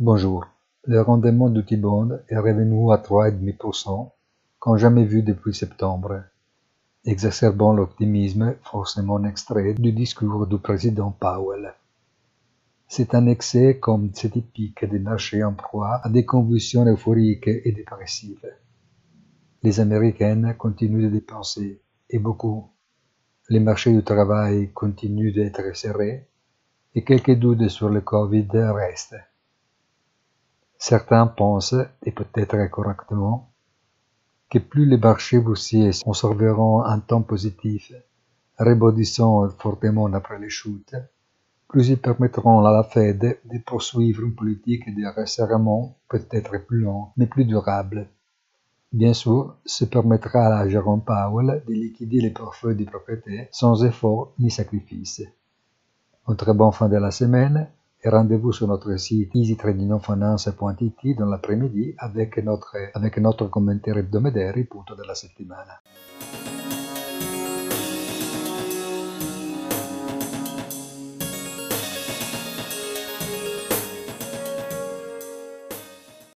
Bonjour. Le rendement du T-bond est revenu à 3,5%, comme jamais vu depuis septembre, exacerbant l'optimisme forcément extrait du discours du président Powell. C'est un excès comme c'est typique des marchés en proie à des convulsions euphoriques et dépressives. Les Américaines continuent de dépenser, et beaucoup. Les marchés du travail continuent d'être serrés, et quelques doutes sur le Covid restent. Certains pensent, et peut-être correctement, que plus les marchés boursiers conserveront un temps positif, rebondissant fortement après les chutes, plus ils permettront à la Fed de poursuivre une politique de resserrement peut-être plus lente, mais plus durable. Bien sûr, ce permettra à Jérôme Powell de liquider les portefeuilles de propriété sans effort ni sacrifice. Une très bonne fin de la semaine et rendez-vous sur notre site easytradingfinance.it dans l'après-midi avec notre, avec notre commentaire hebdomadaire punto della settimana.